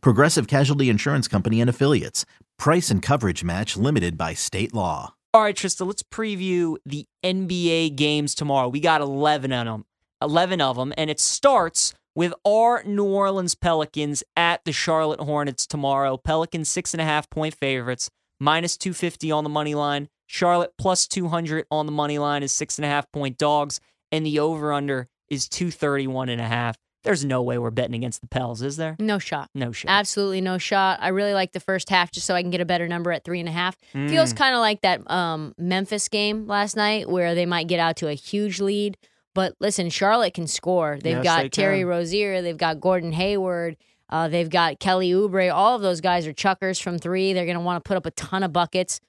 Progressive Casualty Insurance Company and Affiliates. Price and coverage match limited by state law. All right, Trista, let's preview the NBA games tomorrow. We got 11 of them, 11 of them, and it starts with our New Orleans Pelicans at the Charlotte Hornets tomorrow. Pelicans six and a half point favorites, minus 250 on the money line. Charlotte plus 200 on the money line is six and a half point dogs, and the over under is 231 and a half. There's no way we're betting against the Pels, is there? No shot. No shot. Absolutely no shot. I really like the first half just so I can get a better number at three and a half. Feels Mm. kind of like that um, Memphis game last night where they might get out to a huge lead. But listen, Charlotte can score. They've Yes, got they Terry can. Rozier. They've got Gordon Hayward. Uh, they've got Kelly Oubre. All of those guys are chuckers from three. They're going to want to put up a ton of buckets.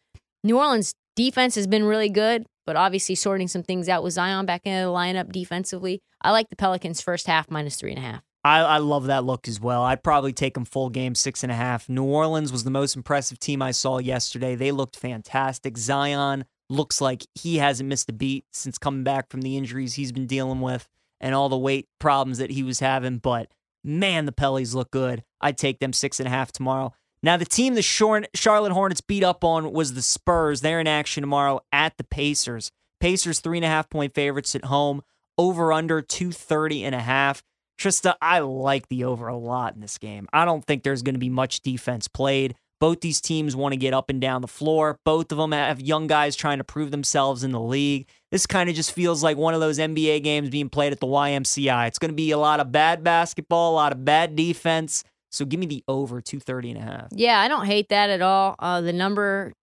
New Orleans defense has been really good, but obviously sorting some things out with Zion back in the lineup defensively. I like the Pelicans first half minus three and a half. I, I love that look as well. I'd probably take them full game, six and a half. New Orleans was the most impressive team I saw yesterday. They looked fantastic. Zion looks like he hasn't missed a beat since coming back from the injuries he's been dealing with and all the weight problems that he was having. But man, the Pellies look good. I'd take them six and a half tomorrow. Now, the team the Charlotte Hornets beat up on was the Spurs. They're in action tomorrow at the Pacers. Pacers, three and a half point favorites at home. Over under 230 and a half. Trista, I like the over a lot in this game. I don't think there's going to be much defense played. Both these teams want to get up and down the floor. Both of them have young guys trying to prove themselves in the league. This kind of just feels like one of those NBA games being played at the YMCA. It's going to be a lot of bad basketball, a lot of bad defense. So give me the over 230 and a half. Yeah, I don't hate that at all. Uh, the number,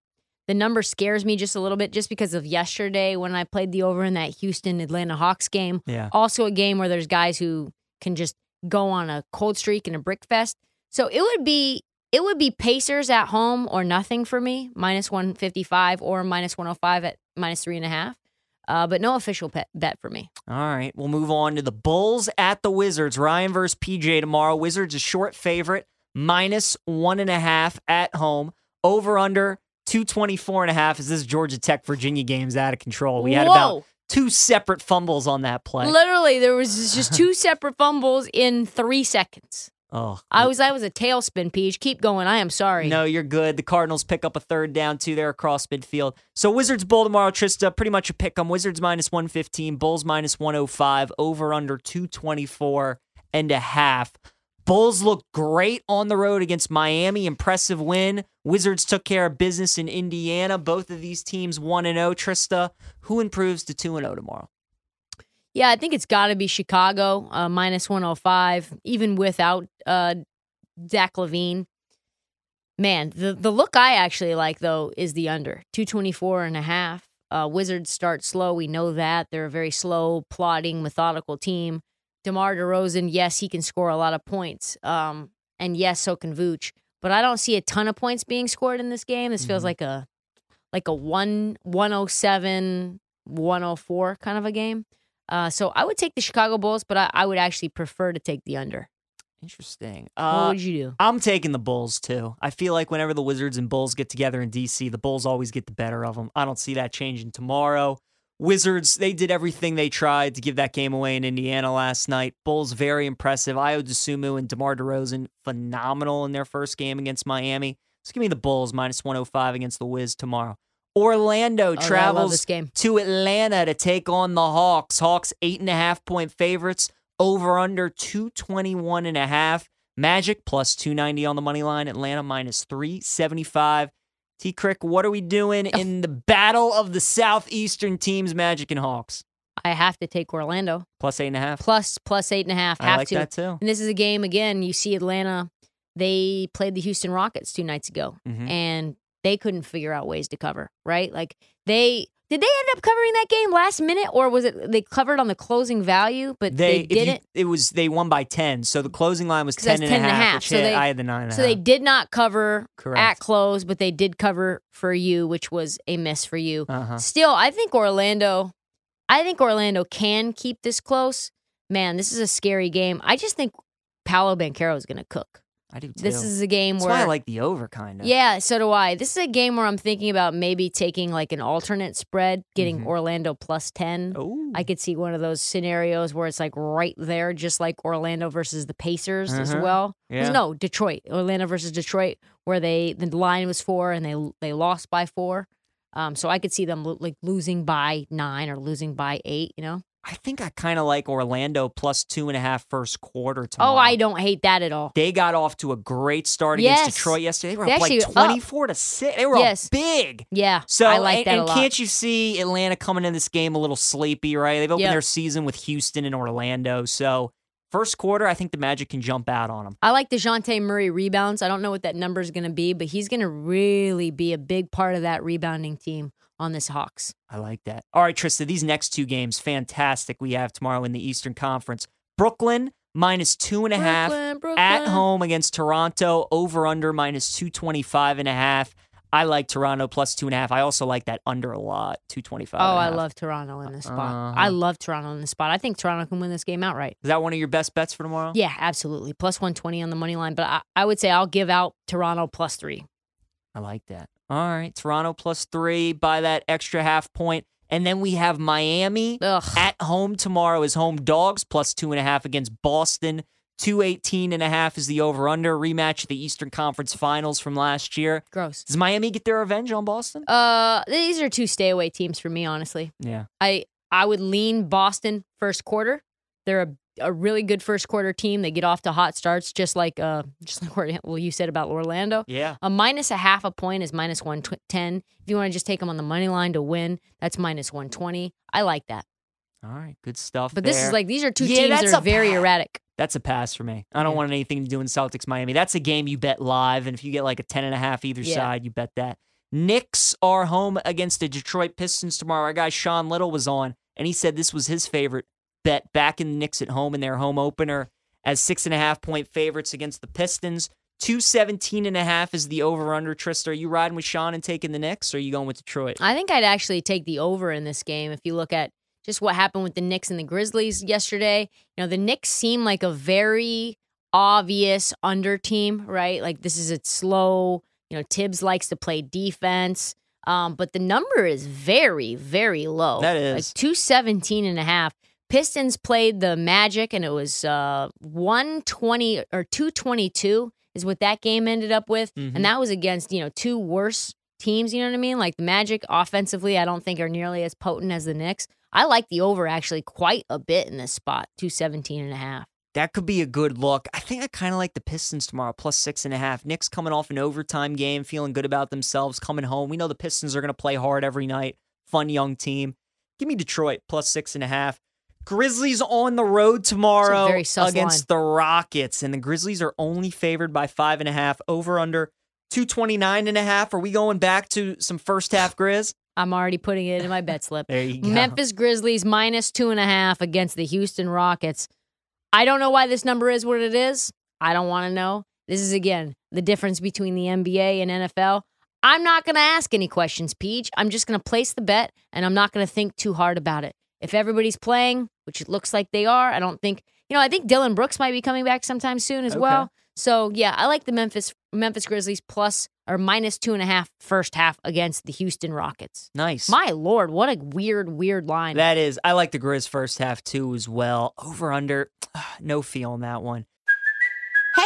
the number scares me just a little bit, just because of yesterday when I played the over in that Houston Atlanta Hawks game. Yeah. Also, a game where there's guys who can just go on a cold streak and a brick fest. So it would be it would be Pacers at home or nothing for me, minus one fifty five or minus one hundred five at minus three and a half. Uh, but no official bet, bet for me. All right, we'll move on to the Bulls at the Wizards. Ryan versus PJ tomorrow. Wizards a short favorite, minus one and a half at home. Over under 224 and a half as this Georgia Tech Virginia game's out of control. We had about two separate fumbles on that play. Literally, there was just two separate fumbles in three seconds. Oh, I was I was a tailspin, Peach. Keep going. I am sorry. No, you're good. The Cardinals pick up a third down too there across midfield. So Wizards Bull tomorrow, Trista, pretty much a pick 'em. Wizards minus 115, Bulls minus 105, over under 224 and a half. Bulls look great on the road against Miami. Impressive win. Wizards took care of business in Indiana. Both of these teams 1 and 0. Trista, who improves to 2 and 0 tomorrow? Yeah, I think it's got to be Chicago, uh, minus 105, even without uh, Zach LaVine. Man, the, the look I actually like, though, is the under 224 and a half. Uh, Wizards start slow. We know that. They're a very slow, plodding, methodical team. DeMar DeRozan, yes, he can score a lot of points. Um, and yes, so can Vooch. But I don't see a ton of points being scored in this game. This feels Mhm. like a like a 1 107 104 kind of a game. Uh, so I would take the Chicago Bulls, but I, I would actually prefer to take the under. Interesting. what Uh, would you do? I'm taking the Bulls too. I feel like whenever the Wizards and Bulls get together in DC, the Bulls always get the better of them. I don't see that changing tomorrow. Wizards, they did everything they tried to give that game away in Indiana last night. Bulls, very impressive. Ayo Dosunmu and DeMar DeRozan, phenomenal in their first game against Miami. So give me the Bulls minus 105 against the Wiz tomorrow. Orlando Oh, travels to Atlanta to take on the Hawks. Hawks eight and a half point favorites. Over under 221 and a half. Magic plus 290 on the money line. Atlanta minus 375. T Crick, what are we doing in the battle of the southeastern teams, Magic and Hawks? I have to take Orlando Plus eight and a half. plus plus eight and a half. I Have like to. that too. And this is a game again. You see Atlanta. They played the Houston Rockets two nights ago, Mhm. and they couldn't figure out ways to cover, right? Like they did they end up covering that game last minute or was it they covered on the closing value, but they, you- didn't? it was they won by ten, so the closing line was that's 10 10 and a and a half. half, so they- I had the nine and a so they did not cover Correct. at close, but they did cover for you, which was a miss for you. Uh-huh. Still, I think Orlando I think Orlando can keep this close. Man, this is a scary game. I just think Paolo Banchero is going to cook. I do too. This is a game That's where why I like the over kind of. Yeah, so do I. This is a game where I'm thinking about maybe taking like an alternate spread, getting Mhm. Orlando plus 10. Oh. I could see one of those scenarios where it's like right there, just like Orlando versus the Pacers as Uh-huh. well. Yeah. No, Detroit, Orlando versus Detroit, where they the line was four and they they lost by four. Um, so I could see them lo- like losing by nine or losing by eight. You know? I think I kind of like Orlando plus two and a half first quarter tomorrow. Oh, I don't hate that at all. They got off to a great start Yes. against Detroit yesterday. They were They up like actually up. twenty-four to six. They were Yes. up big. Yeah, So I like and, that and a lot. can't you see Atlanta coming in this game a little sleepy, right? They've opened Yep. their season with Houston and Orlando. So first quarter, I think the Magic can jump out on them. I like DeJounte Murray rebounds. I don't know what that number is going to be, but he's going to really be a big part of that rebounding team on this Hawks. I like that. All right, Trista, these next two games, fantastic. We have tomorrow in the Eastern Conference. Brooklyn minus two and a half Brooklyn, at Brooklyn. home against Toronto, over under minus 225 and a half. I like Toronto plus two and a half. I also like that under a lot, 225. Oh, and a I love Toronto in this spot. Uh-huh. I love Toronto in this spot. I think Toronto can win this game outright. Is that one of your best bets for tomorrow? Yeah, absolutely. Plus 120 on the money line, but I, I would say I'll give out Toronto plus three. I like that. All right, Toronto plus three by that extra half point. And then we have Miami Ugh. at home tomorrow as home dogs plus two and a half against Boston. 218 and a half is the over under rematch of the Eastern Conference Finals from last year. Gross. Does Miami get their revenge on Boston? Uh, these are two stay away teams for me, honestly. Yeah. I I would lean Boston first quarter. They're a, a really good first quarter team. They get off to hot starts, just like uh just like what well you said about Orlando. Yeah. A minus a half a point is minus one ten. If you want to just take them on the money line to win, that's minus one twenty. I like that. All right. Good stuff. But this is like these are two Yeah, teams that are very erratic. That's a pass for me. I don't Yeah. want anything to do in Celtics Miami. That's a game you bet live, and if you get like a ten and a half either Yeah. side, you bet that. Knicks are home against the Detroit Pistons tomorrow. Our guy Sean Little was on, and he said this was his favorite bet back in the Knicks at home in their home opener as six and a half point favorites against the Pistons. 217 and a half is the over under. Trista, are you riding with Sean and taking the Knicks, or are you going with Detroit? I think I'd actually take the over in this game if you look at just what happened with the Knicks and the Grizzlies yesterday. You know, the Knicks seem like a very obvious under team, right? Like this is a slow, you know, Thibs likes to play defense. Um, but the number is very, very low. That is. like 217 and a half. Pistons played the Magic and it was uh 120 or 222 is what that game ended up with. Mhm. And that was against, you know, two worse teams, you know what I mean? Like the Magic offensively, I don't think are nearly as potent as the Knicks. I like the over actually quite a bit in this spot, 217 and a half. That could be a good look. I think I kind of like the Pistons tomorrow, plus six and a half. Knicks coming off an overtime game, feeling good about themselves, coming home. We know the Pistons are going to play hard every night. Fun young team. Give me Detroit, plus six and a half. Grizzlies on the road tomorrow against the Rockets. And the Grizzlies are only favored by five and a half, over under 229 and a half. Are we going back to some first half Grizz? I'm already putting it in my bet slip. There you go. Memphis Grizzlies minus two and a half against the Houston Rockets. I don't know why this number is what it is. I don't want to know. This is again the difference between the NBA and NFL. I'm not going to ask any questions, Peach. I'm just going to place the bet and I'm not going to think too hard about it. If everybody's playing, which it looks like they are, I don't think, you know, I think Dillon Brooks might be coming back sometime soon as Okay. well. So yeah, I like the Memphis Memphis Grizzlies plus or minus two and a half first half against the Houston Rockets. Nice. My lord, what a weird, weird line. That is, I like the Grizz first half too as well. Over under, no feel on that one.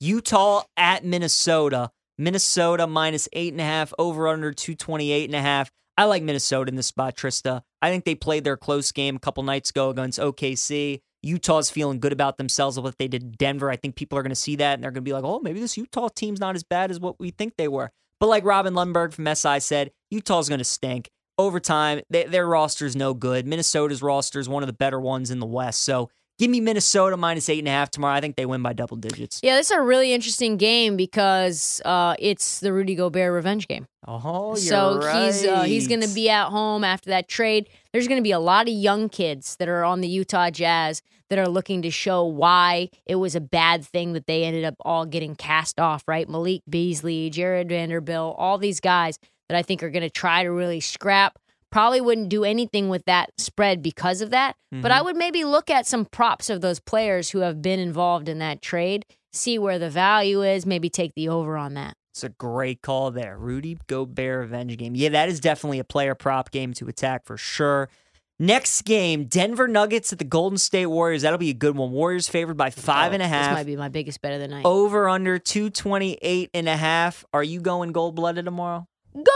Utah at Minnesota. Minnesota minus eight and a half, over under 228 and a half. I like Minnesota in this spot, Trista. I think they played their close game a couple nights ago against OKC. Utah's feeling good about themselves of what they did Denver. I think people are going to see that and they're going to be like, oh, maybe this Utah team's not as bad as what we think they were. But like Robin Lundberg from SI said, Utah's going to stink. Over time, they, their roster's no good. Minnesota's roster is one of the better ones in the West. So give me Minnesota minus eight and a half tomorrow. I think they win by double digits. Yeah, this is a really interesting game because uh, it's the Rudy Gobert revenge game. Oh, you're so he's uh, he's going to be at home after that trade. There's going to be a lot of young kids that are on the Utah Jazz that are looking to show why it was a bad thing that they ended up all getting cast off. Right, Malik Beasley, Jarred Vanderbilt, all these guys that I think are going to try to really scrap. Probably wouldn't do anything with that spread because of that. But I mm-hmm. would maybe look at some props of those players who have been involved in that trade, see where the value is, maybe take the over on that. It's a great call there. Rudy Gobert revenge game. Yeah, that is definitely a player prop game to attack for sure. Next game, Denver Nuggets at the Golden State Warriors. That'll be a good one. Warriors favored by oh, five and a This might be my biggest bet of the night. Over under 228 and a half. Are you going gold blooded tomorrow? Gold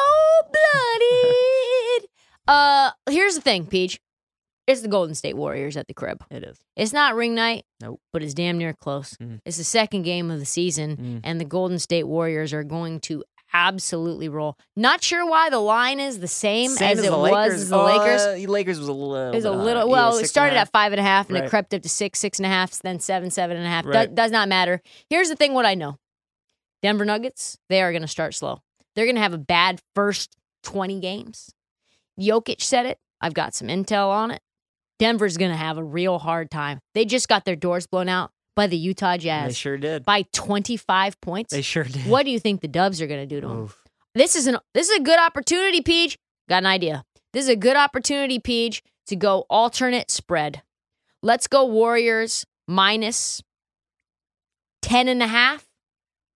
blooded. Uh, here's the thing, Peach. It's the Golden State Warriors at the crib. It is. It's not ring night. Nope. But it's damn near close. Mm. It's the second game of the season, Mm. and the Golden State Warriors are going to absolutely roll. Not sure why the line is the same, Same as, as it was Lakers. as the Lakers. Uh, Lakers was a little. It was a little. Well, it started at five and a half, and Right. it crept up to six, six and a half, then seven, seven and a half. Do- does not matter. Here's the thing: what I know, Denver Nuggets, they are going to start slow. They're going to have a bad first twenty games. Jokic said it. I've got some intel on it. Denver's going to have a real hard time. They just got their doors blown out by the Utah Jazz. They sure did. by 25 points. They sure did. What do you think the Dubs are going to do to them? Oof. This is an this is a good opportunity, Peach. Got an idea. This is a good opportunity, Peach, to go alternate spread. Let's go Warriors minus 10 and a half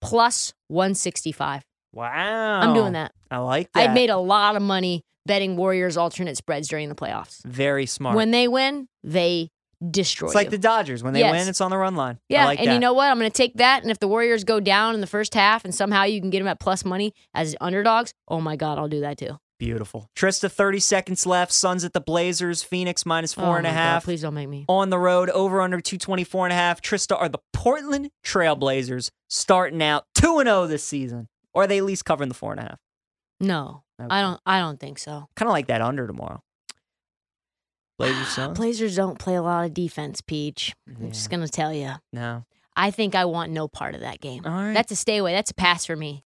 plus 165. Wow. I'm doing that. I like that. I'd made a lot of money betting Warriors alternate spreads during the playoffs. Very smart. When they win, they destroy it's like you. the Dodgers. When they Yes. win, it's on the run line. I Yeah, like and that. you know what? I'm going to take that. And if the Warriors go down in the first half and somehow you can get them at plus money as underdogs, oh my God, I'll do that too. Beautiful. Trista, 30 seconds left. Suns at the Blazers. Phoenix minus oh four oh and a my God, please don't make me. On the road, over under 224 and a half. Trista, are the Portland Trailblazers starting out 2 and 0 this season? Or are they at least covering the four and a half? No, Okay. I don't. I don't think so. Kind of like that under tomorrow. Blazers, Suns? Blazers don't play a lot of defense, Peach. I'm just gonna tell you. No. I think I want no part of that game. All right. That's a stay away. That's a pass for me.